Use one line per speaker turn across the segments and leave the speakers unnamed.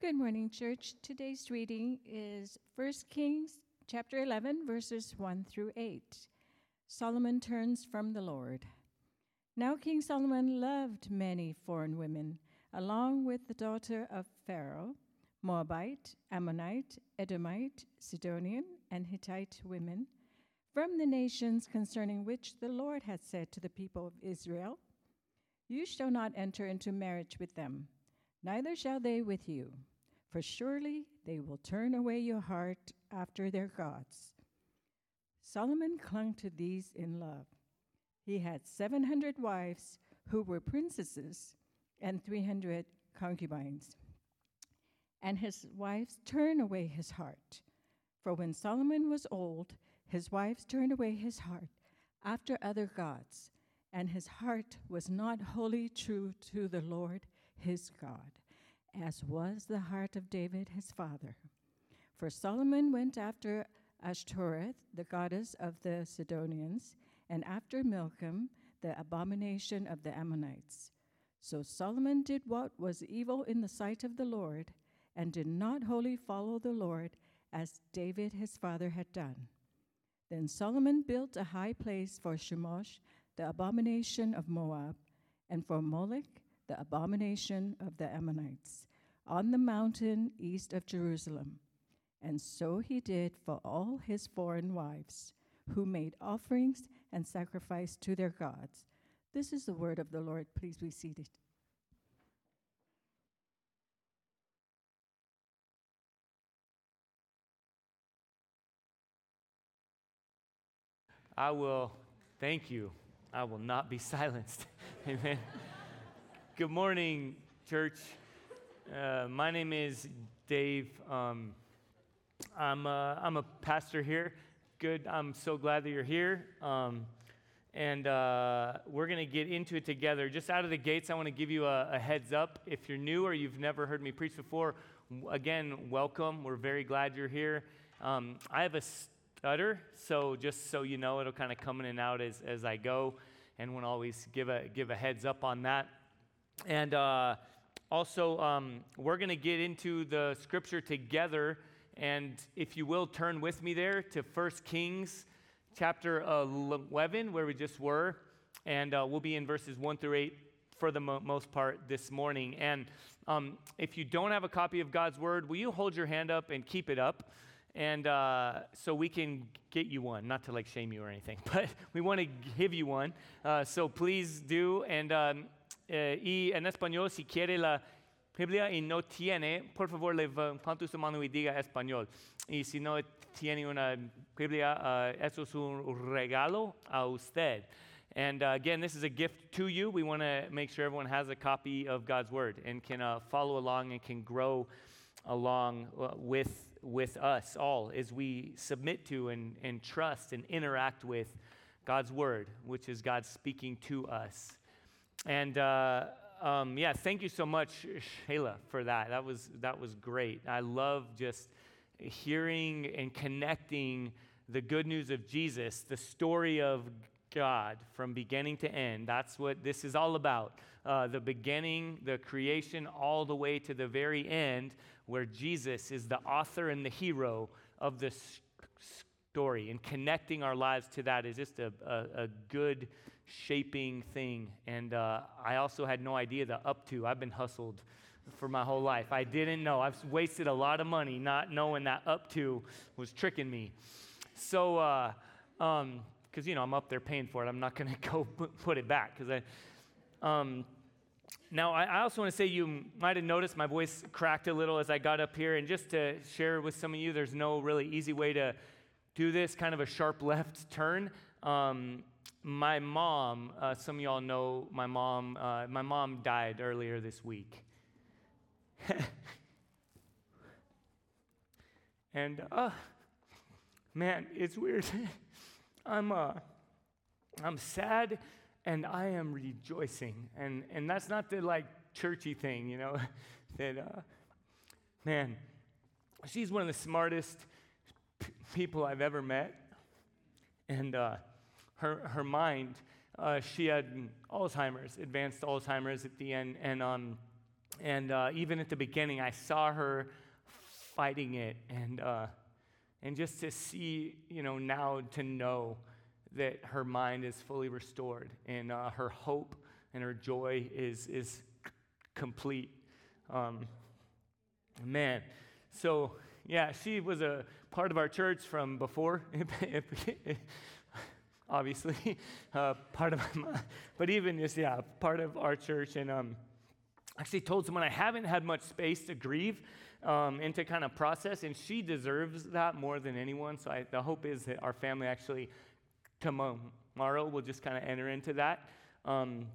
Good morning, church. Today's reading is 1 Kings chapter 11, verses 1 through 8. Solomon turns from the Lord. Now, King Solomon loved many foreign women, along with the daughter of Pharaoh, Moabite, Ammonite, Edomite, Sidonian, and Hittite women, from the nations concerning which the Lord had said to the people of Israel, You shall not enter into marriage with them, neither shall they with you for surely they will turn away your heart after their gods. Solomon clung to these in love. He had 700 wives who were princesses and 300 concubines. And his wives turned away his heart. For when Solomon was old, his wives turned away his heart after other gods, and his heart was not wholly true to the Lord his God as was the heart of David his father. For Solomon went after Ashtoreth, the goddess of the Sidonians, and after Milcom, the abomination of the Ammonites. So Solomon did what was evil in the sight of the Lord, and did not wholly follow the Lord as David his father had done. Then Solomon built a high place for Chemosh, the abomination of Moab, and for Molech, the abomination of the Ammonites, on the mountain east of Jerusalem. And so he did for all his foreign wives, who made offerings and sacrificed to their gods. This is the word of the Lord. Please be seated.
I will, thank you. I will not be silenced. Amen. Good morning, church. Uh, my name is Dave. Um, I'm, a, I'm a pastor here. Good. I'm so glad that you're here. Um, and uh, we're going to get into it together. Just out of the gates, I want to give you a, a, heads up. If you're new or you've never heard me preach before, again, welcome. We're very glad you're here. Um, I have a stutter, so just so you know, it'll kind of come in and out as, as I go, and we'll always give a, give a heads up on that. And uh, also, um, we're going to get into the scripture together. And if you will, turn with me there to 1 Kings chapter 11, where we just were. And uh, we'll be in verses 1 through 8 for the mo- most part this morning. And um, if you don't have a copy of God's word, will you hold your hand up and keep it up? And uh, so we can get you one, not to like shame you or anything, but we want to give you one. Uh, so please do. And um, eh, y en español, si quiere la Biblia y no tiene, por favor levante su mano y diga español. Y si no tiene una Biblia, uh, eso es un regalo a usted. And uh, again, this is a gift to you. We want to make sure everyone has a copy of God's Word and can uh, follow along and can grow along uh, with, with us all as we submit to and, and trust and interact with God's Word, which is God speaking to us. And uh, um, yeah, thank you so much, Shayla, for that. That was, that was great. I love just hearing and connecting the good news of Jesus, the story of God from beginning to end. That's what this is all about. Uh, the beginning, the creation, all the way to the very end, where Jesus is the author and the hero of this story. And connecting our lives to that is just a, a, a good shaping thing. And uh, I also had no idea the up to. I've been hustled for my whole life. I didn't know. I've wasted a lot of money not knowing that up to was tricking me. So, uh, um, because you know I'm up there paying for it, I'm not going to go put it back because I. Um, now, I also want to say you might have noticed my voice cracked a little as I got up here, and just to share with some of you, there's no really easy way to do this kind of a sharp left turn. Um, my mom, uh, some of y'all know my mom, uh, my mom died earlier this week. and, uh, man, it's weird. I'm, uh, I'm sad and I am rejoicing. And, and that's not the like churchy thing, you know, that, uh, man, she's one of the smartest p- people I've ever met. And, uh, her, her mind. Uh, she had Alzheimer's, advanced Alzheimer's at the end, and um, And uh, even at the beginning, I saw her fighting it. And, uh, and just to see, you know, now to know that her mind is fully restored and uh, her hope and her joy is, is c- complete. Um, man, so yeah, she was a part of our church from before, obviously, uh, part of my, but even just, yeah, part of our church. And um, actually told someone I haven't had much space to grieve um, and to kind of process, and she deserves that more than anyone. So I, the hope is that our family actually tomorrow will just kind of enter into that. Um,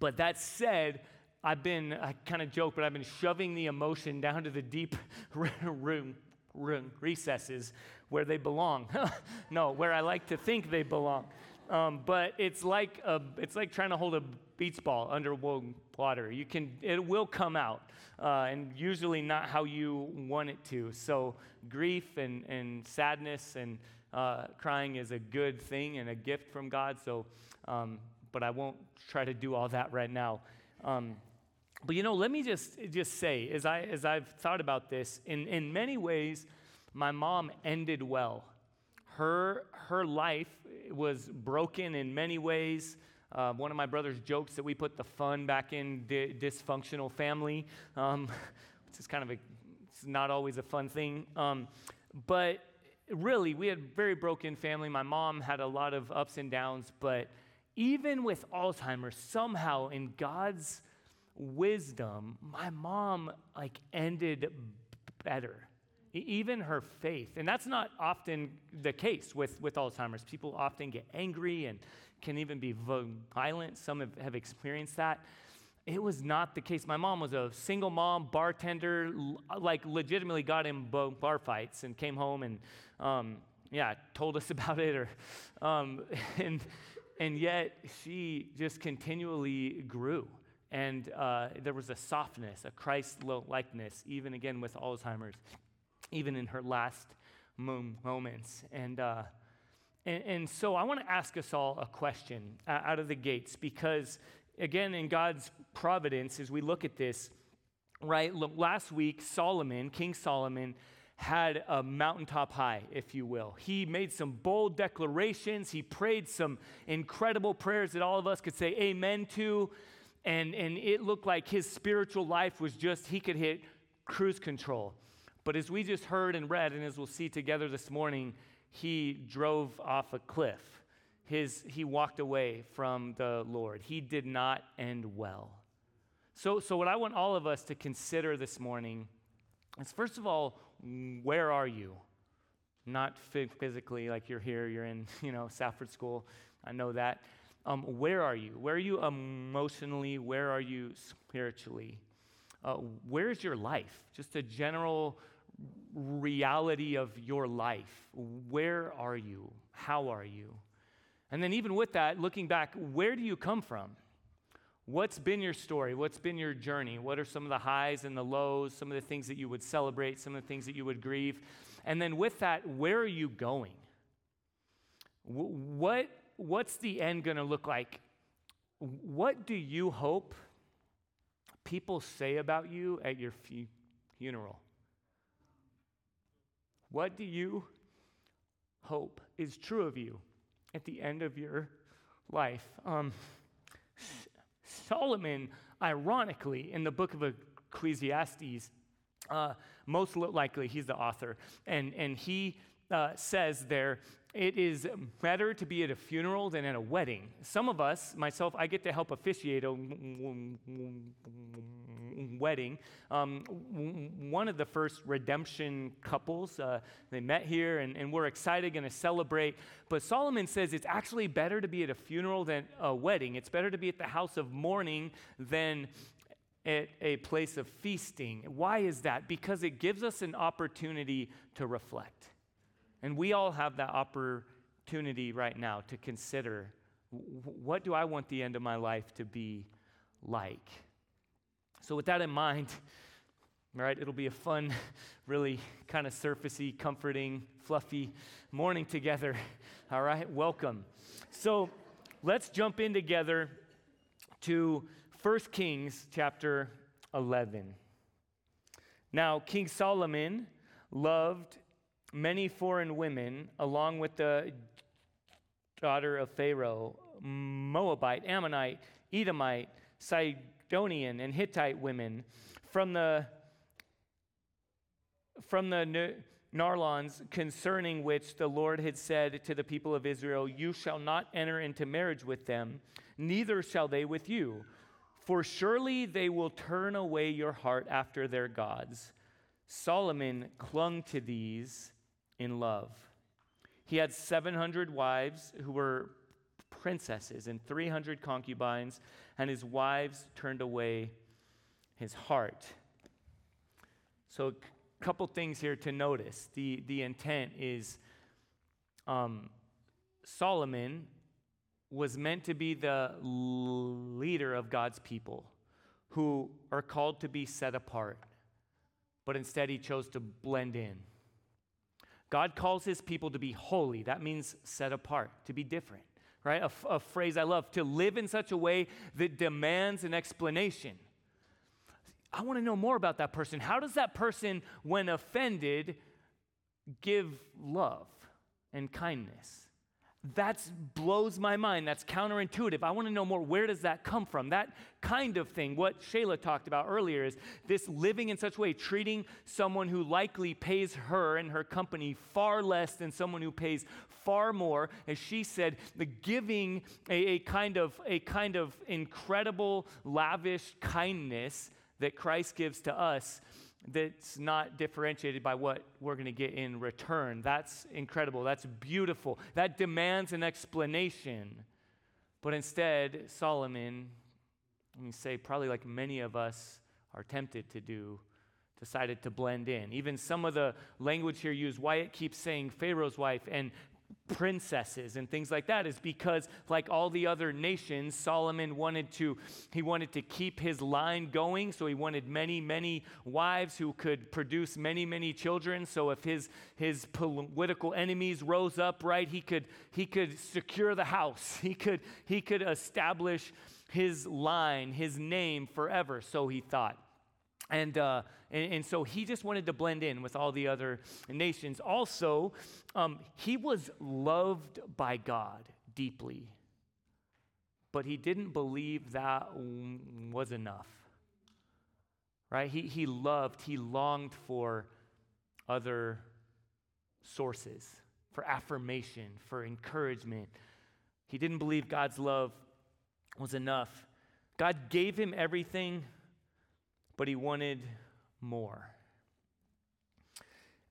but that said, I've been, I kind of joke, but I've been shoving the emotion down to the deep room, room recesses where they belong. no, where I like to think they belong. Um, but it's like, a, it's like trying to hold a beach ball under water. You can, it will come out, uh, and usually not how you want it to. So grief and, and sadness and uh, crying is a good thing and a gift from God. So, um, but I won't try to do all that right now. Um, but you know, let me just, just say, as, I, as I've thought about this, in, in many ways, my mom ended well. Her, her life was broken in many ways. Uh, one of my brother's jokes that we put the fun back in di- dysfunctional family, um, which is kind of a, it's not always a fun thing. Um, but really, we had very broken family. My mom had a lot of ups and downs, but even with Alzheimer's, somehow in God's wisdom, my mom like ended better. Even her faith. And that's not often the case with, with Alzheimer's. People often get angry and can even be violent. Some have, have experienced that. It was not the case. My mom was a single mom, bartender, like legitimately got in bar fights and came home and, um, yeah, told us about it. Or, um, and, and yet she just continually grew. And uh, there was a softness, a Christ likeness, even again with Alzheimer's, even in her last moments. And, uh, and, and, so I want to ask us all a question uh, out of the gates because, again, in God's providence, as we look at this, right, last week, Solomon, King Solomon, had a mountaintop high, if you will. He made some bold declarations. He prayed some incredible prayers that all of us could say amen to and, and it looked like his spiritual life was just, he could hit cruise control. But as we just heard and read, and as we'll see together this morning, he drove off a cliff. His, he walked away from the Lord. He did not end well. So, so, what I want all of us to consider this morning is first of all, where are you? Not physically, like you're here, you're in, you know, Safford School. I know that um, where are you? Where are you emotionally? Where are you spiritually? Uh, where's your life? Just a general reality of your life. Where are you? How are you? And then, even with that, looking back, where do you come from? What's been your story? What's been your journey? What are some of the highs and the lows? Some of the things that you would celebrate, some of the things that you would grieve? And then, with that, where are you going? What what's the end going to look like? What do you hope people say about you at your funeral? What do you hope is true of you at the end of your life? Um, Solomon, ironically, in the book of Ecclesiastes, uh, most likely he's the author, and, and he uh, says there it is better to be at a funeral than at a wedding. Some of us, myself, I get to help officiate a wedding. Um, one of the first redemption couples, uh, they met here and, and we're excited, going to celebrate. But Solomon says it's actually better to be at a funeral than a wedding. It's better to be at the house of mourning than at a place of feasting. Why is that? Because it gives us an opportunity to reflect. And we all have that opportunity right now to consider what do I want the end of my life to be like? So, with that in mind, right, it'll be a fun, really kind of surfacey, comforting, fluffy morning together. All right, welcome. So, let's jump in together to 1 Kings chapter 11. Now, King Solomon loved many foreign women, along with the daughter of Pharaoh, Moabite, Ammonite, Edomite, Sidonian, and Hittite women. From the from the Narlons, concerning which the Lord had said to the people of Israel, You shall not enter into marriage with them, neither shall they with you. For surely they will turn away your heart after their gods. Solomon clung to these in love. He had 700 wives who were princesses and 300 concubines, and his wives turned away his heart. So, a couple things here to notice. The, the intent is um, Solomon was meant to be the leader of God's people who are called to be set apart, but instead he chose to blend in. God calls his people to be holy. That means set apart, to be different, right? A, a phrase I love to live in such a way that demands an explanation. I want to know more about that person. How does that person, when offended, give love and kindness? That blows my mind. That's counterintuitive. I want to know more. Where does that come from? That kind of thing, what Shayla talked about earlier, is this living in such a way, treating someone who likely pays her and her company far less than someone who pays far more. As she said, the giving a, a kind of a kind of incredible, lavish kindness that Christ gives to us that's not differentiated by what we're going to get in return. That's incredible. That's beautiful. That demands an explanation. But instead, Solomon, let me say, probably like many of us are tempted to do, decided to blend in. Even some of the language here used, why it keeps saying Pharaoh's wife and princesses and things like that is because like all the other nations solomon wanted to he wanted to keep his line going so he wanted many many wives who could produce many many children. So if his his political enemies rose up right he could he could secure the house. He could he could establish his line his name forever. So he thought and, uh, and, and, so he just wanted to blend in with all the other nations. Also, um, he was loved by God deeply, but he didn't believe that was enough. Right? He, he loved, he longed for other sources, for affirmation, for encouragement. He didn't believe God's love was enough. God gave him everything but he wanted more.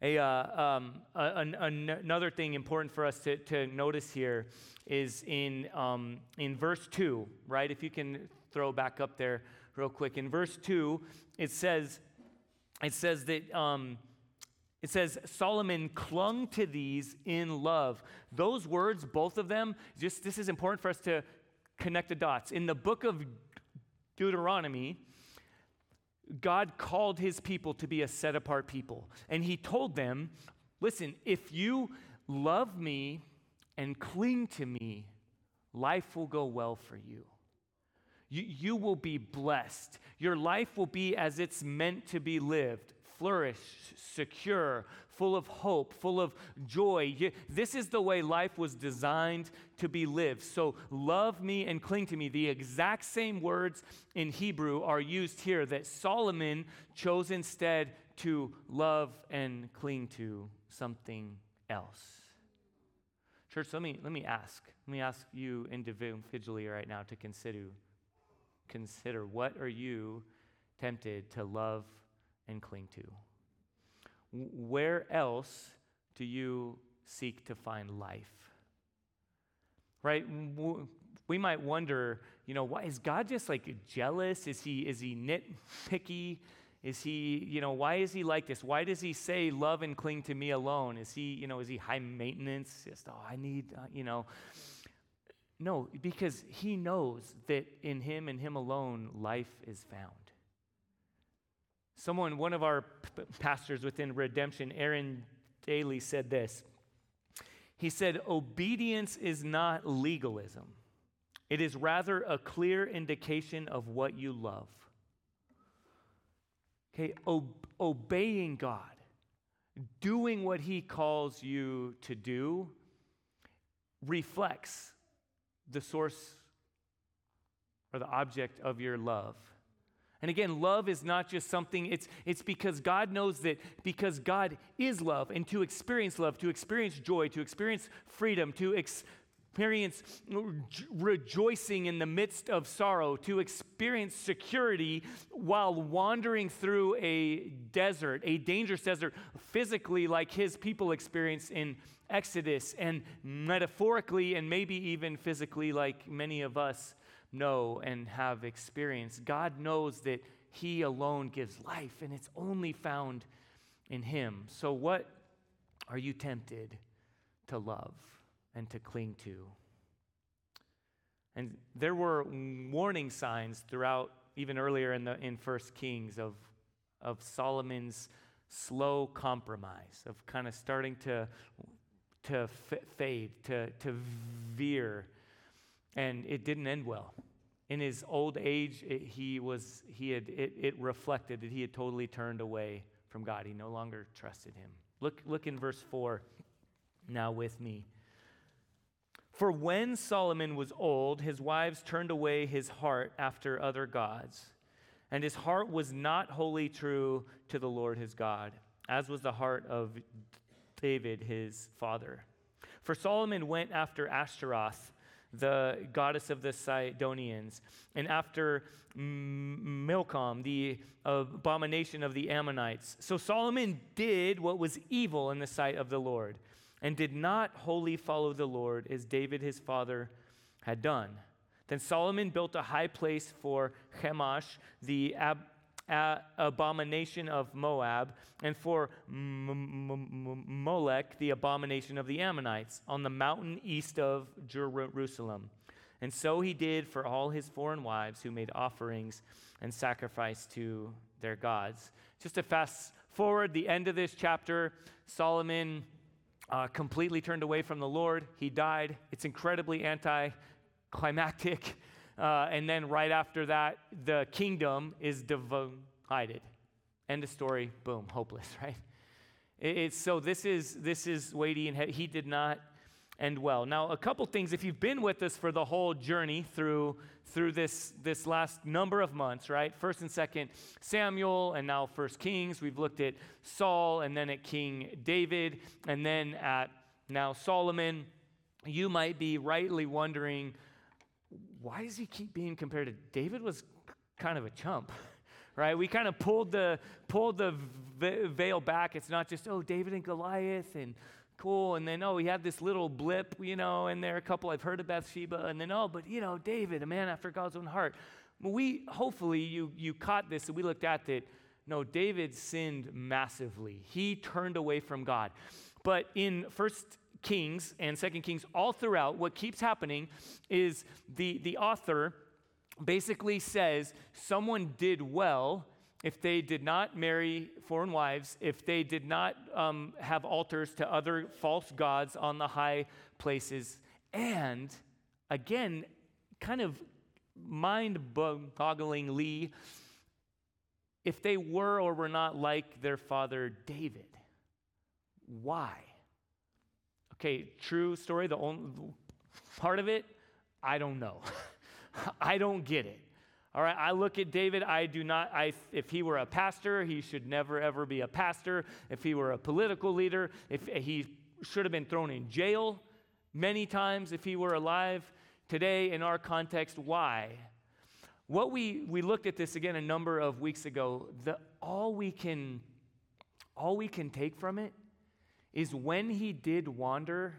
A, uh, um, a, another thing important for us to, to notice here is in, um, in verse 2, right? If you can throw back up there real quick. In verse 2, it says, it says that. Um, it says Solomon clung to these in love. Those words, both of them, just this is important for us to connect the dots. In the book of Deuteronomy, God called his people to be a set apart people. And he told them, listen, if you love me and cling to me, life will go well for you. You, you will be blessed. Your life will be as it's meant to be lived flourish, secure, full of hope, full of joy. This is the way life was designed to be lived. So, love me and cling to me. The exact same words in Hebrew are used here that Solomon chose instead to love and cling to something else. Church, let me, let me ask. Let me ask you individually right now to consider consider what are you tempted to love and cling to? Where else do you seek to find life? Right? We might wonder, you know, why is God just like jealous? Is he is he nitpicky? Is he, you know, why is he like this? Why does he say love and cling to me alone? Is he, you know, is he high maintenance? Just, oh, I need, uh, you know. No, because he knows that in him and him alone life is found. Someone, one of our pastors within Redemption, Aaron Daly, said this. He said, Obedience is not legalism, it is rather a clear indication of what you love. Okay, obeying God, doing what He calls you to do, reflects the source or the object of your love. And again, love is not just something, it's, it's because God knows that because God is love, and to experience love, to experience joy, to experience freedom, to experience rejoicing in the midst of sorrow, to experience security while wandering through a desert, a dangerous desert, physically, like his people experience in Exodus, and metaphorically, and maybe even physically, like many of us know and have experienced. God knows that He alone gives life, and it's only found in Him. So, what are you tempted to love and to cling to? And there were warning signs throughout, even earlier in, the, in 1 Kings, of, of Solomon's slow compromise, of kind of starting to, to f- fade, to, to veer and it didn't end well. In his old age, it, he was, he had, it, it reflected that he had totally turned away from God. He no longer trusted him. Look, look in verse 4 now with me. For when Solomon was old, his wives turned away his heart after other gods, and his heart was not wholly true to the Lord his God, as was the heart of David his father. For Solomon went after Ashtoreth the goddess of the Sidonians, and after Milcom, the abomination of the Ammonites. So Solomon did what was evil in the sight of the Lord, and did not wholly follow the Lord as David his father had done. Then Solomon built a high place for Chemosh, the Ab- abomination of Moab, and for Molech, the abomination of the Ammonites, on the mountain east of Jerusalem. And so he did for all his foreign wives who made offerings and sacrificed to their gods. Just to fast forward, the end of this chapter, Solomon uh, completely turned away from the Lord. He died. It's incredibly anticlimactic. Uh, and then right after that, the kingdom is divided. End of story. Boom. Hopeless, right? It, it's so this is this is weighty and he did not end well. Now, a couple things. If you've been with us for the whole journey through through this this last number of months, right? First and second Samuel, and now First Kings. We've looked at Saul, and then at King David, and then at now Solomon. You might be rightly wondering why does he keep being compared to David was kind of a chump right? We kind of pulled the pulled the veil back. It's not just oh david and goliath and cool and then oh he had this little blip you know and there are a couple i've heard of bathsheba and then oh but you know david a man after god's own heart. We hopefully you you caught this and we looked at that no david sinned massively. He turned away from god. But in first Kings and Second Kings, all throughout, what keeps happening is the, the author basically says someone did well if they did not marry foreign wives, if they did not um, have altars to other false gods on the high places, and again, kind of mind bogglingly, if they were or were not like their father David. Why? Okay, true story. The only part of it, I don't know. I don't get it. All right, I look at David, I do not, I, if he were a pastor, he should never ever be a pastor. If he were a political leader, if eh, he should have been thrown in jail many times if he were alive. Today, in our context, why? What we, we looked at this again a number of weeks ago, the, all, we can, all we can take from it is when he did wander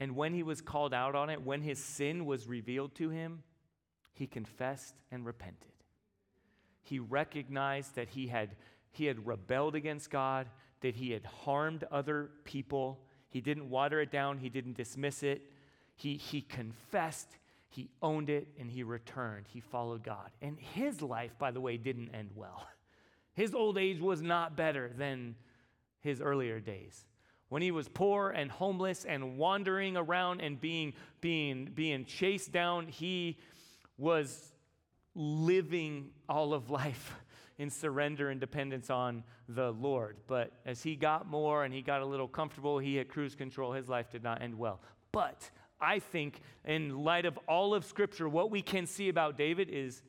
and when he was called out on it, when his sin was revealed to him, he confessed and repented. He recognized that he had, he had rebelled against God, that he had harmed other people. He didn't water it down, he didn't dismiss it. He, he confessed, he owned it, and he returned. He followed God. And his life, by the way, didn't end well. His old age was not better than his earlier days when he was poor and homeless and wandering around and being, being, being chased down, he was living all of life in surrender and dependence on the Lord. But as he got more and he got a little comfortable, he had cruise control. His life did not end well. But I think, in light of all of Scripture, what we can see about David is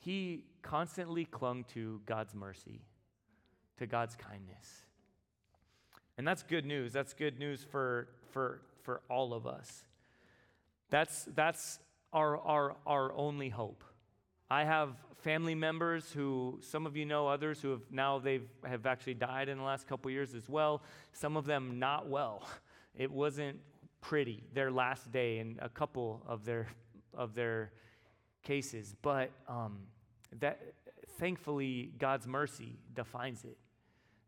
he constantly clung to God's mercy, to God's kindness. And that's good news. That's good news for, for, for all of us. That's, that's our, our, our only hope. I have family members who, some of you know others who have now they've have actually died in the last couple years as well. Some of them not well. It wasn't pretty their last day in a couple of their of their cases, but um, that thankfully God's mercy defines it.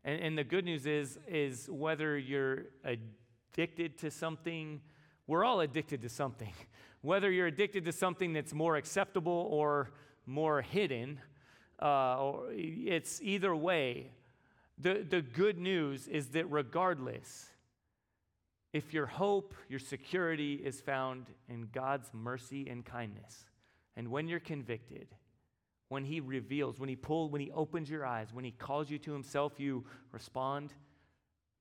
And, and the good news is is whether you're addicted to something, we're all addicted to something. Whether you're addicted to something that's more acceptable or more hidden, uh, or it's either way. The, the good news is that regardless, if your hope, your security is found in God's mercy and kindness, and when you're convicted, when He reveals, when He pulls, when He opens your eyes, when He calls you to Himself, you respond,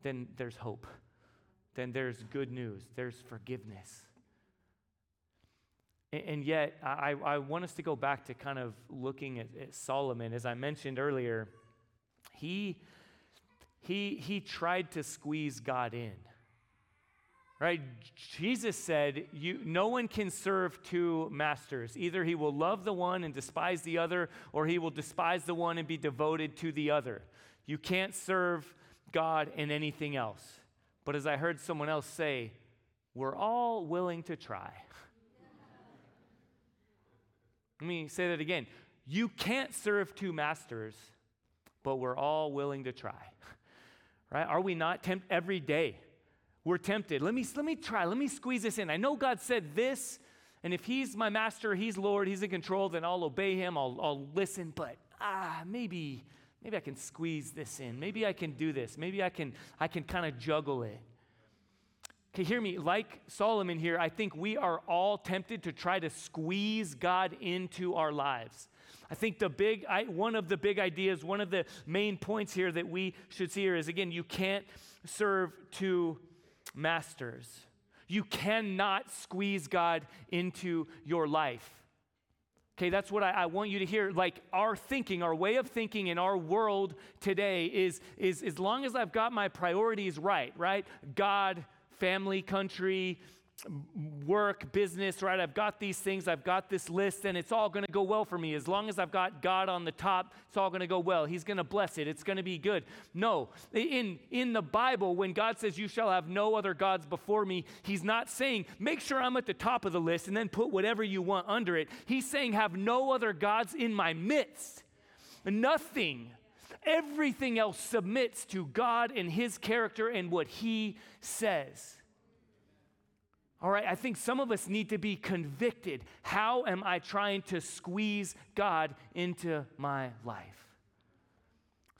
then there's hope. Then there's good news. There's forgiveness. And yet, I, I want us to go back to kind of looking at, at Solomon. As I mentioned earlier, he, he, he tried to squeeze God in. Right? Jesus said, you, No one can serve two masters. Either he will love the one and despise the other, or he will despise the one and be devoted to the other. You can't serve God and anything else. But as I heard someone else say, we're all willing to try. Let me say that again. You can't serve two masters, but we're all willing to try. Right? Are we not tempted every day? We're tempted. Let me, let me try. Let me squeeze this in. I know God said this, and if He's my master, He's Lord, He's in control, then I'll obey Him, I'll, I'll listen, but ah, maybe, maybe I can squeeze this in. Maybe I can do this. Maybe I can, I can kind of juggle it. Okay, hear me. Like Solomon here, I think we are all tempted to try to squeeze God into our lives. I think the big, I, one of the big ideas, one of the main points here that we should see here is again, you can't serve two masters. You cannot squeeze God into your life. Okay, that's what I, I, want you to hear. Like our thinking, our way of thinking in our world today is, is as long as I've got my priorities right, right? God, family, country, work, business, right? I've got these things, I've got this list, and it's all going to go well for me. As long as I've got God on the top, it's all going to go well. He's going to bless it. It's going to be good. No, in, in the Bible, when God says, You shall have no other gods before me, He's not saying, Make sure I'm at the top of the list and then put whatever you want under it. He's saying, Have no other gods in my midst. Nothing Everything else submits to God and His character and what He says. All right, I think some of us need to be convicted. How am I trying to squeeze God into my life?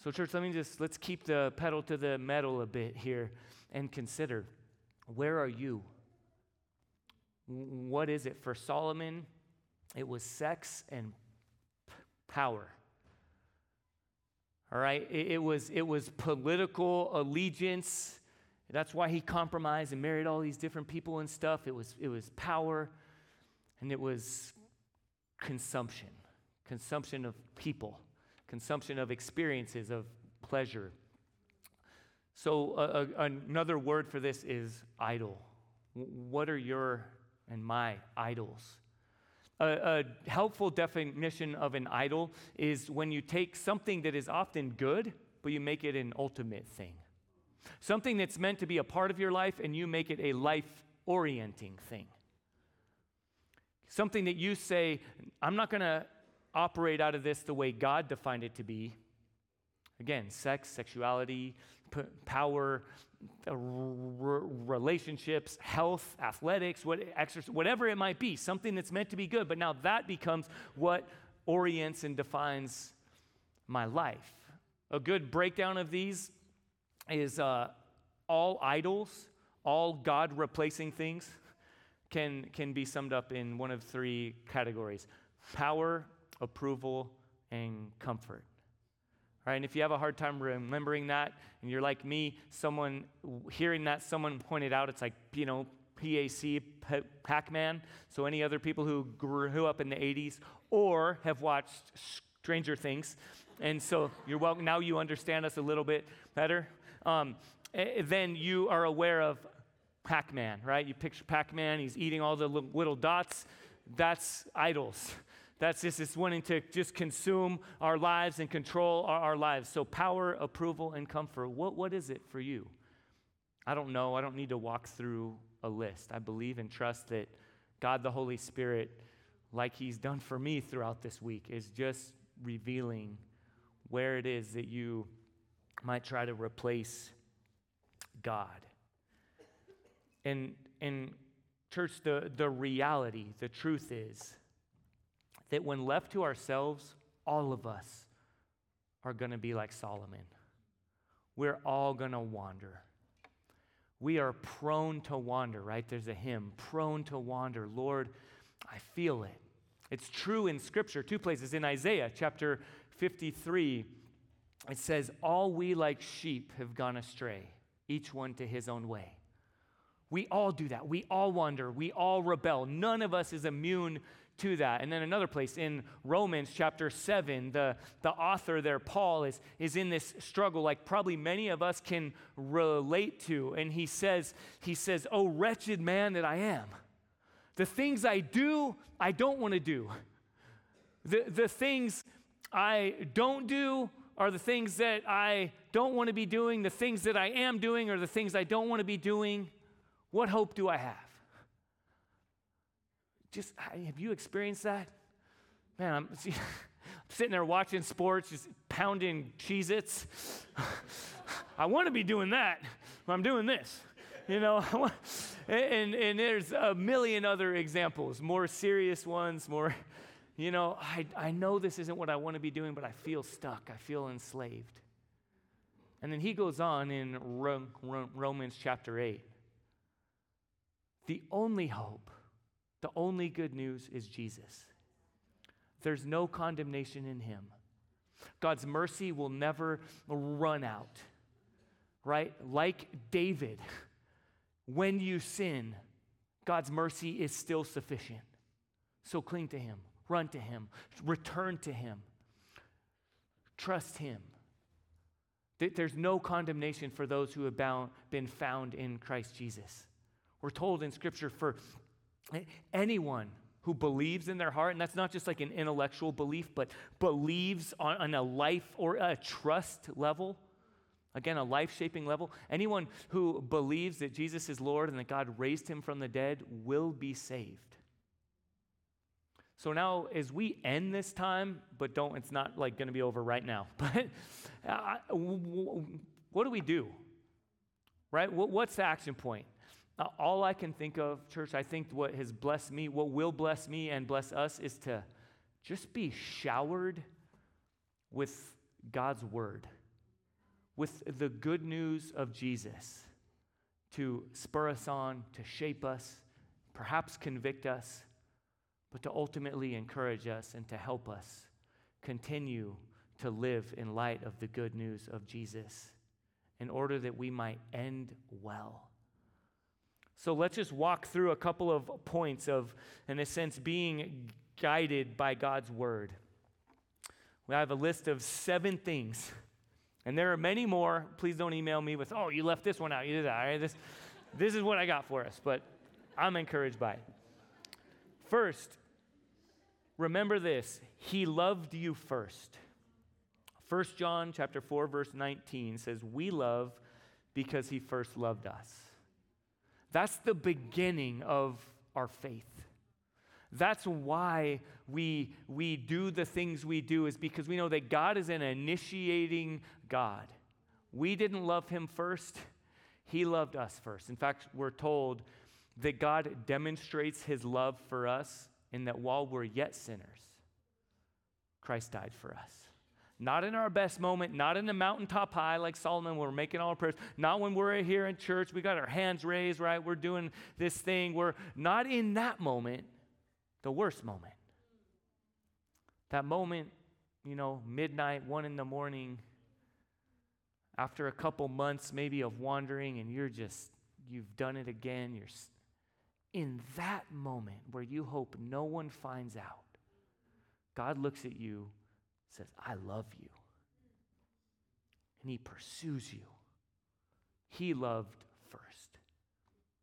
So, church, let me just let's keep the pedal to the metal a bit here and consider where are you? What is it? For Solomon, it was sex and power. All right, it, it, was, it was political allegiance. That's why he compromised and married all these different people and stuff. It was, it was power and it was consumption consumption of people, consumption of experiences, of pleasure. So, uh, another word for this is idol. What are your and my idols? A, a, helpful definition of an idol is when you take something that is often good, but you make it an ultimate thing. Something that's meant to be a part of your life, and you make it a life orienting thing. Something that you say, I'm not going to operate out of this the way God defined it to be. Again, sex, sexuality, p- power, uh, r- relationships, health, athletics, what, exercise, whatever it might be, something that's meant to be good. But now that becomes what orients and defines my life. A good breakdown of these is uh, all idols, all God replacing things can, can be summed up in one of three categories power, approval, and comfort. Right? And if you have a hard time remembering that, and you're like me, someone hearing that, someone pointed out, it's like, you know, PAC, Pac Man. So, any other people who grew up in the 80s or have watched Stranger Things. And so, you're welcome. Now you understand us a little bit better. Um, eh, then you are aware of Pac Man, right? You picture Pac Man, he's eating all the little dots. That's idols. That's just this wanting to just consume our lives and control our, our, lives. So, power, approval, and comfort. What, what is it for you? I don't know. I don't need to walk through a list. I believe and trust that God the Holy Spirit, like He's done for me throughout this week, is just revealing where it is that you might try to replace God. And, and church, the, the reality, the truth is that when left to ourselves, all of us are going to be like Solomon. We're all going to wander. We are prone to wander, right? There's a hymn, prone to wander. Lord, I feel it. It's true in Scripture, two places. In Isaiah chapter 53, it says, All we like sheep have gone astray, each one to his own way. We all do that. We all wander. We all rebel. None of us is immune to that. And then another place in Romans chapter 7, the, the author there, Paul, is, is in this struggle like probably many of us can relate to. And he says, he says, Oh, wretched man that I am. The things I do, I don't want to do. The, the things I don't do are the things that I don't want to be doing. The things that I am doing or the things I don't want to be doing. What hope do I have? Just have you experienced that? Man, I'm, see, I'm sitting there watching sports, just pounding Cheez Its. I want to be doing that, but I'm doing this. You know, and, and there's a million other examples, more serious ones, more, you know, I, I know this isn't what I want to be doing, but I feel stuck. I feel enslaved. And then he goes on in Romans chapter 8. The only hope the only good news is Jesus. There's no condemnation in him. God's mercy will never run out, right? Like David, when you sin, God's mercy is still sufficient. So cling to him, run to him, return to him, trust him. There's no condemnation for those who have been found in Christ Jesus. We're told in Scripture for Anyone who believes in their heart, and that's not just like an intellectual belief, but believes on, on a life or a trust level, again, a life shaping level, anyone who believes that Jesus is Lord and that God raised him from the dead will be saved. So now, as we end this time, but don't, it's not like going to be over right now, but uh, what do we do? Right? What's the action point? Uh, all I can think of, church, I think what has blessed me, what will bless me and bless us is to just be showered with God's word, with the good news of Jesus to spur us on, to shape us, perhaps convict us, but to ultimately encourage us and to help us continue to live in light of the good news of Jesus in order that we might end well. So let's just walk through a couple of points of, in a sense, being guided by God's word. We have a list of seven things, and there are many more. Please don't email me with, oh, you left this one out, you did that. All right, this, this is what I got for us, but I'm encouraged by it. First, remember this He loved you first. 1 John chapter 4 verse 19 says we love because he first loved us. That's the beginning of our faith. That's why we, we do the things we do, is because we know that God is an initiating God. We didn't love him first, he loved us first. In fact, we're told that God demonstrates his love for us in that while we're yet sinners, Christ died for us. Not in our best moment, not in the mountaintop high like Solomon we're making all our prayers, not when we're here in church, we got our hands raised, right? We're doing this thing. We're not in that moment, the worst moment. That moment, you know, midnight, one in the morning, after a couple months maybe of wandering and you're just, you've done it again, you're in that moment where you hope no one finds out, God looks at you, says, I love you. And he pursues you. He loved first.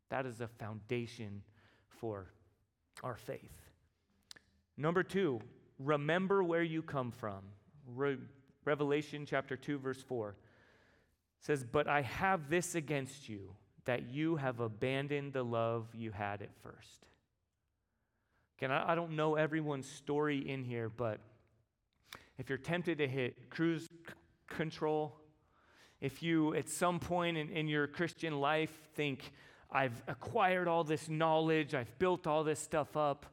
That is a foundation for our faith. Number two, remember where you come from. Re- Revelation chapter 2, verse 4 says, But I have this against you, that you have abandoned the love you had at first. Again, I, don't know everyone's story in here, but if you're tempted to hit cruise c- control, if you at some point in, in your Christian life think, I've acquired all this knowledge, I've built all this stuff up,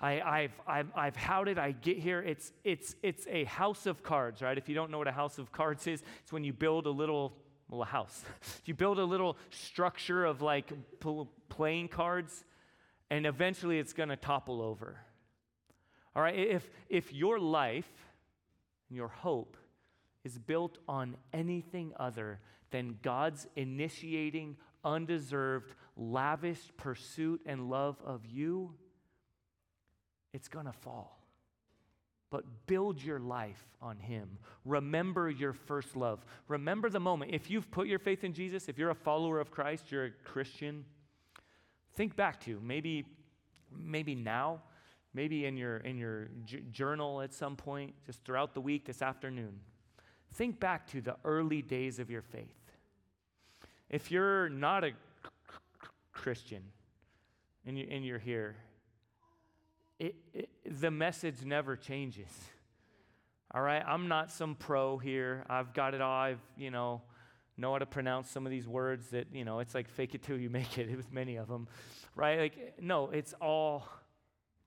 I, I've, I've, I've, how did I get here? It's, it's, it's a house of cards, right? If you don't know what a house of cards is, it's when you build a little, a house. you build a little structure of like playing cards, and eventually it's going to topple over. All right? If, if your life, and your hope, is built on anything other than God's initiating, undeserved, lavish pursuit and love of you, it's going to fall. But build your life on Him. Remember your first love. Remember the moment. If you've put your faith in Jesus, if you're a follower of Christ, you're a Christian, think back to maybe, maybe now, maybe in your, in your j- journal at some point, just throughout the week, this afternoon. Think back to the early days of your faith. If you're not a Christian and, you, and you're here, it, it, the message never changes. All right, I'm not some pro here. I've got it all. I've, you know, know how to pronounce some of these words that, you know, it's like fake it till you make it with many of them, right? Like, no, it's all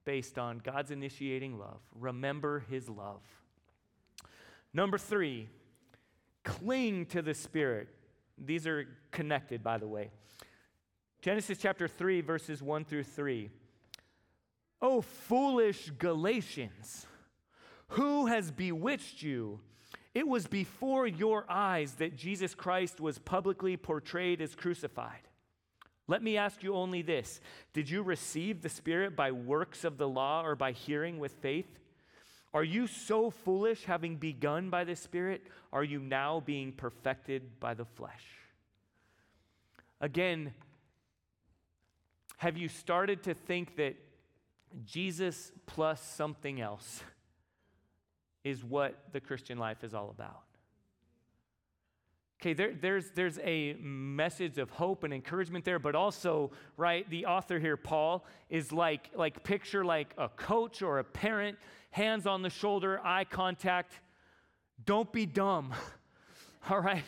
based on God's initiating love. Remember his love. Number three, cling to the Spirit. These are connected, by the way. Genesis chapter 3, verses 1 through 3. Oh, foolish Galatians, who has bewitched you? It was before your eyes that Jesus Christ was publicly portrayed as crucified. Let me ask you only this Did you receive the Spirit by works of the law or by hearing with faith? Are you so foolish, having begun by the Spirit? Are you now being perfected by the flesh? Again, have you started to think that Jesus plus something else is what the Christian life is all about. Okay, there, there's, there's a message of hope and encouragement there, but also, right, the author here, Paul, is like, like picture like a coach or a parent, hands on the shoulder, eye contact. Don't be dumb, all right?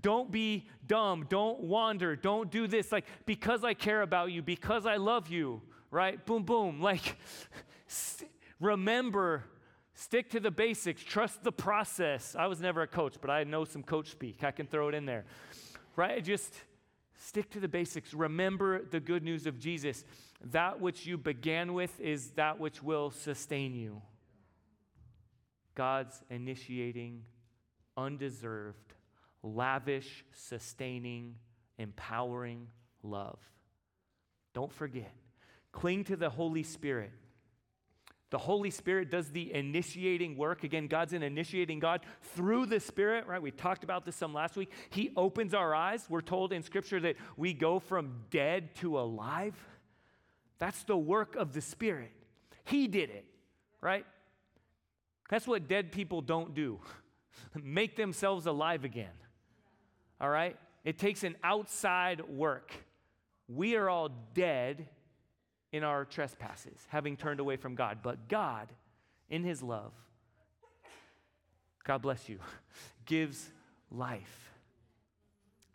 Don't be dumb. Don't wander. Don't do this. Like, because I care about you, because I love you, right? Boom, boom. Like, st- remember, stick to the basics, trust the process. I was never a coach, but I know some coach speak. I can throw it in there, right? Just stick to the basics. Remember the good news of Jesus. That which you began with is that which will sustain you. God's initiating, undeserved, lavish, sustaining, empowering love. Don't forget. Cling to the Holy Spirit. The Holy Spirit does the initiating work. Again, God's an initiating God through the Spirit, right? We talked about this some last week. He opens our eyes. We're told in Scripture that we go from dead to alive. That's the work of the Spirit. He did it, right? That's what dead people don't do make themselves alive again, all right? It takes an outside work. We are all dead in our trespasses, having turned away from God. But God, in His love, God bless you, gives life.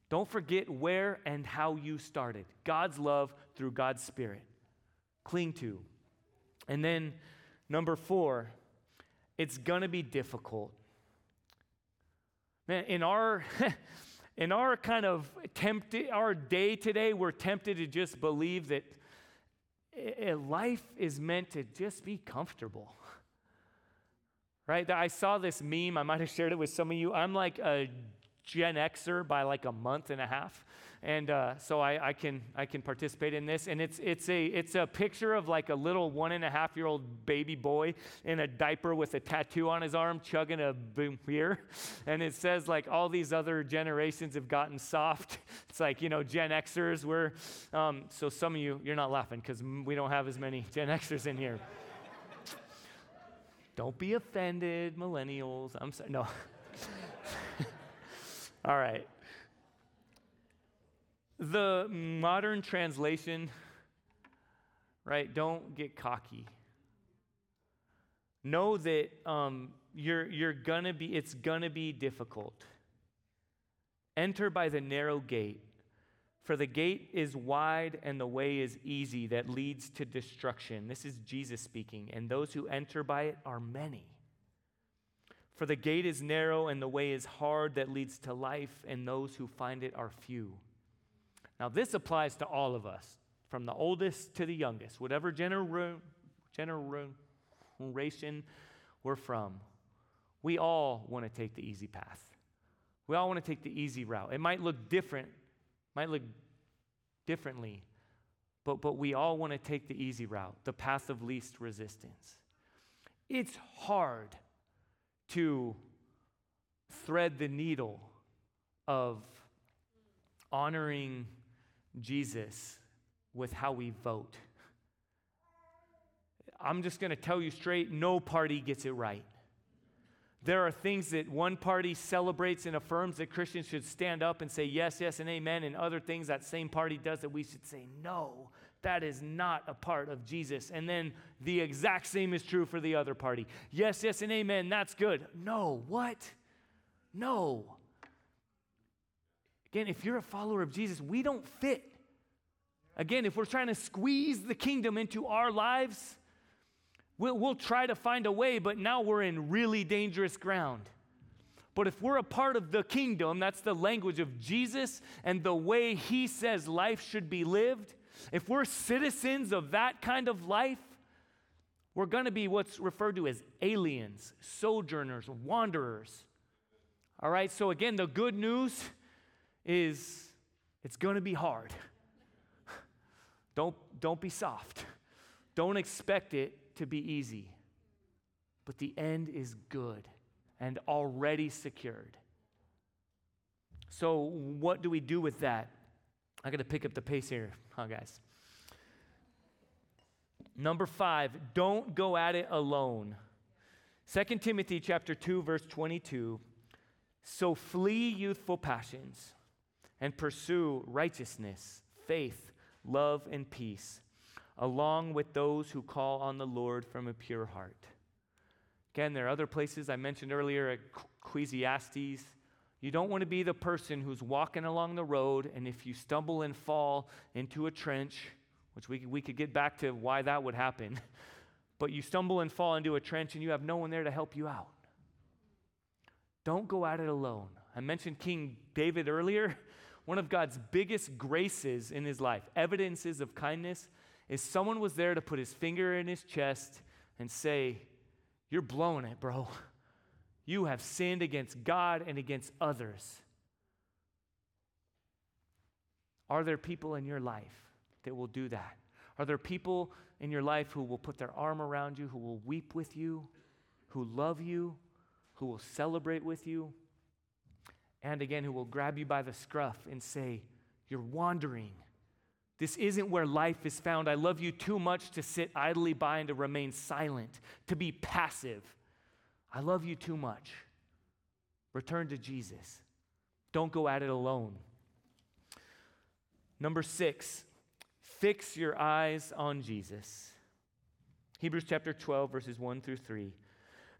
Don't forget where and how you started. God's love through God's Spirit. Cling to. And then, number four, it's going to be difficult. Man, in our. in our kind of tempted our day today we're tempted to just believe that life is meant to just be comfortable. Right? I saw this meme, I might have shared it with some of you. I'm like a Gen Xer by like a month and a half. And uh, so I, I, can, I can participate in this. And it's, it's, a, it's a picture of like a little one and a half year old baby boy in a diaper with a tattoo on his arm chugging a beer. And it says like all these other generations have gotten soft. It's like, you know, Gen Xers were. Um, so some of you, you're not laughing because we don't have as many Gen Xers in here. Don't be offended, millennials. I'm sorry. No. All right. The modern translation, right? Don't get cocky. Know that um, you're, you're gonna be, it's gonna be difficult. Enter by the narrow gate, for the gate is wide and the way is easy that leads to destruction. This is Jesus speaking, and those who enter by it are many. For the gate is narrow and the way is hard that leads to life, and those who find it are few. Now, this applies to all of us, from the oldest to the youngest, whatever genera- generation we're from. We all want to take the easy path. We all want to take the easy route. It might look different, might look differently, but, but we all want to take the easy route, the path of least resistance. It's hard to thread the needle of honoring Jesus with how we vote. I'm just going to tell you straight no party gets it right. There are things that one party celebrates and affirms that Christians should stand up and say yes, yes, and amen, and other things that same party does that we should say no. That is not a part of Jesus. And then the exact same is true for the other party. Yes, yes, and amen, that's good. No, what? No. Again, if you're a follower of Jesus, we don't fit. Again, if we're trying to squeeze the kingdom into our lives, we'll, we'll try to find a way, but now we're in really dangerous ground. But if we're a part of the kingdom, that's the language of Jesus and the way he says life should be lived. If we're citizens of that kind of life, we're going to be what's referred to as aliens, sojourners, wanderers. All right, so again, the good news is it's going to be hard. Don't, don't be soft. Don't expect it to be easy. But the end is good and already secured. So, what do we do with that? I got to pick up the pace here, huh, guys? Number five, don't go at it alone. 2 Timothy chapter 2, verse 22. So flee youthful passions and pursue righteousness, faith, love, and peace, along with those who call on the Lord from a pure heart. Again, there are other places I mentioned earlier, Ecclesiastes. You don't want to be the person who's walking along the road, and if you stumble and fall into a trench, which we, we could get back to why that would happen, but you stumble and fall into a trench and you have no one there to help you out. Don't go at it alone. I mentioned King David earlier. One of God's biggest graces in his life, evidences of kindness, is someone was there to put his finger in his chest and say, You're blowing it, bro. You have sinned against God and against others. Are there people in your life that will do that? Are there people in your life who will put their arm around you, who will weep with you, who love you, who will celebrate with you? and again who will grab you by the scruff and say, You're wandering. This isn't where life is found. I love you too much to sit idly by and to remain silent, to be passive. I love you too much. Return to Jesus. Don't go at it alone. Number six, fix your eyes on Jesus. Hebrews chapter 12, verses 1 through 3.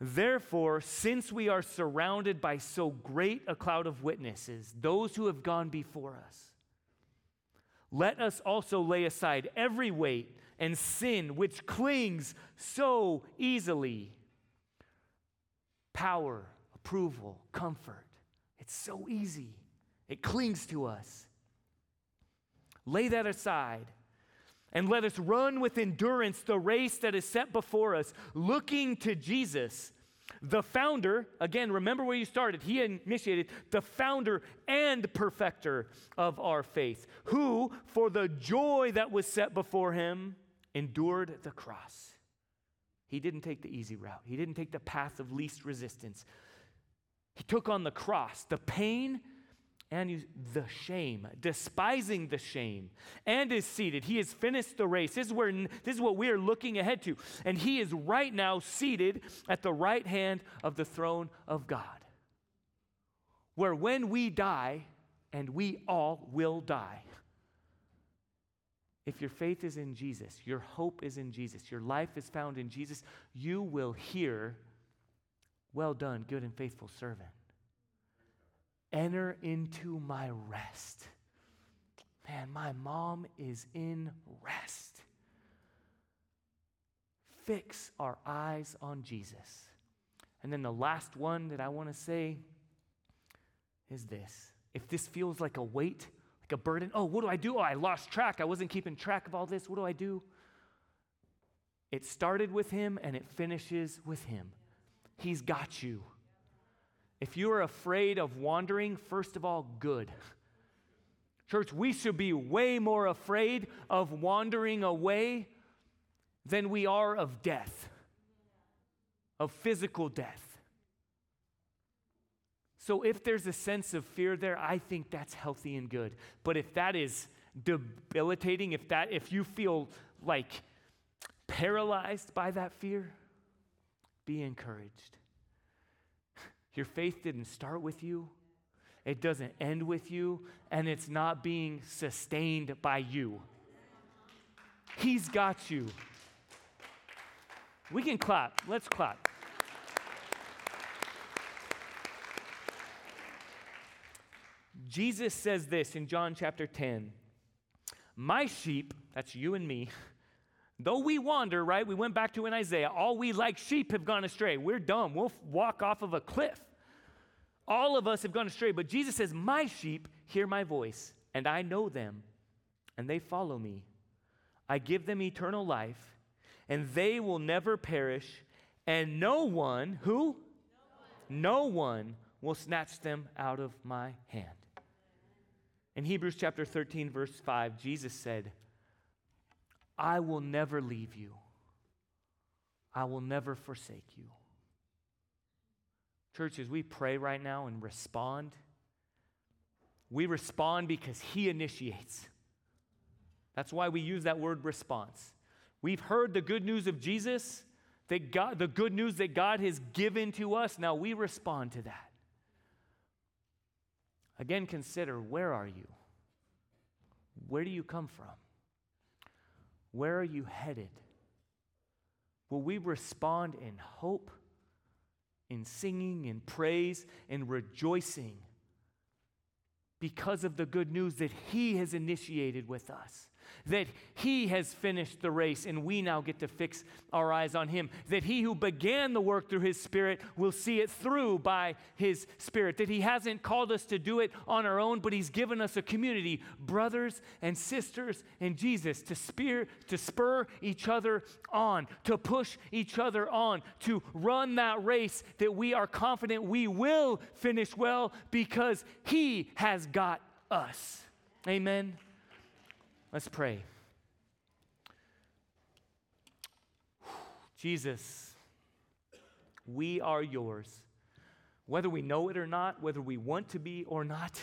Therefore, since we are surrounded by so great a cloud of witnesses, those who have gone before us, let us also lay aside every weight and sin which clings so easily. Power, approval, comfort. It's so easy. It clings to us. Lay that aside and let us run with endurance the race that is set before us, looking to Jesus, The founder, again, remember where you started. He initiated the founder and perfecter of our faith, who, for the joy that was set before him, endured the cross. He didn't take the easy route, he didn't take the path of least resistance. He took on the cross, the pain and the shame, despising the shame, and is seated. He has finished the race. This is, where, this is what we are looking ahead to. And he is right now seated at the right hand of the throne of God. Where when we die, and we all will die, if your faith is in Jesus, your hope is in Jesus, your life is found in Jesus, you will hear, Well done, good and faithful servant. Enter into my rest. Man, my mom is in rest. Fix our eyes on Jesus. And then the last one that I want to say is this. If this feels like a weight, like a burden, oh, what do I do? Oh, I lost track. I wasn't keeping track of all this. What do I do? It started with him and it finishes with him. He's got you. If you are afraid of wandering, first of all, good. Church, we should be way more afraid of wandering away than we are of death, of physical death. So if there's a sense of fear there, I think that's healthy and good. But if that is debilitating, if that if you feel like paralyzed by that fear, be encouraged. Your faith didn't start with you, it doesn't end with you, and it's not being sustained by you. He's got you. We can clap. Let's clap. Jesus says this in John chapter 10 My sheep, that's you and me, Though we wander, right? We went back to in Isaiah, all we like sheep have gone astray. We're dumb. We'll walk off of a cliff. All of us have gone astray, but Jesus says, My sheep hear my voice, and I know them, and they follow me. I give them eternal life, and they will never perish, and no one, who? No one, no one will snatch them out of my hand. In Hebrews chapter 13, verse 5, Jesus said, I will never leave you. I will never forsake you. Church, as we pray right now and respond, we respond because He initiates. That's why we use that word response. We've heard the good news of Jesus, that God, the good news that God has given to us. Now we respond to that. Again, consider where are you? Where do you come from? Where are you headed? Will we respond in hope in singing in praise and rejoicing because of the good news that He has initiated with us that he has finished the race and we now get to fix our eyes on him. That he who began the work through his spirit will see it through by his spirit. That he hasn't called us to do it on our own, but he's given us a community, brothers and sisters in Jesus, to, spear, to spur each other on, to push each other on, to run that race that we are confident we will finish well because he has got us. Amen. Let's pray. Jesus, we are yours. Whether we know it or not, whether we want to be or not,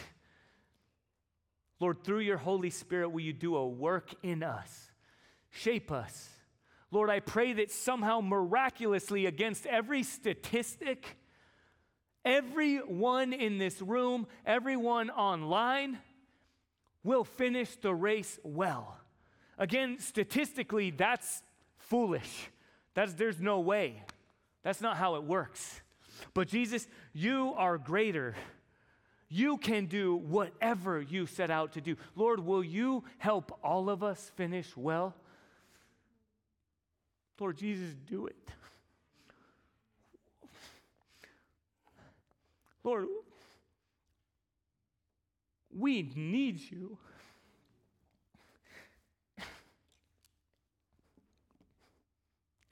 Lord, through your Holy Spirit, will you do a work in us? Shape us. Lord, I pray that somehow miraculously, against every statistic, everyone in this room, everyone online, will finish the race well. Again, statistically, that's foolish. That's, there's no way. That's not how it works. But Jesus, you are greater. You can do whatever you set out to do. Lord, will you help all of us finish well? Lord Jesus, do it. Lord, we need you.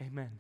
Amen.